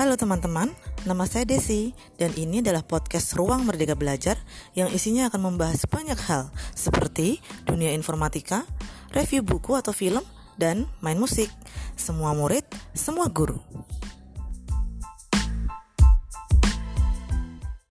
Halo teman-teman, nama saya Desi dan ini adalah podcast Ruang Merdeka Belajar yang isinya akan membahas banyak hal seperti dunia informatika, review buku atau film, dan main musik. Semua murid, semua guru.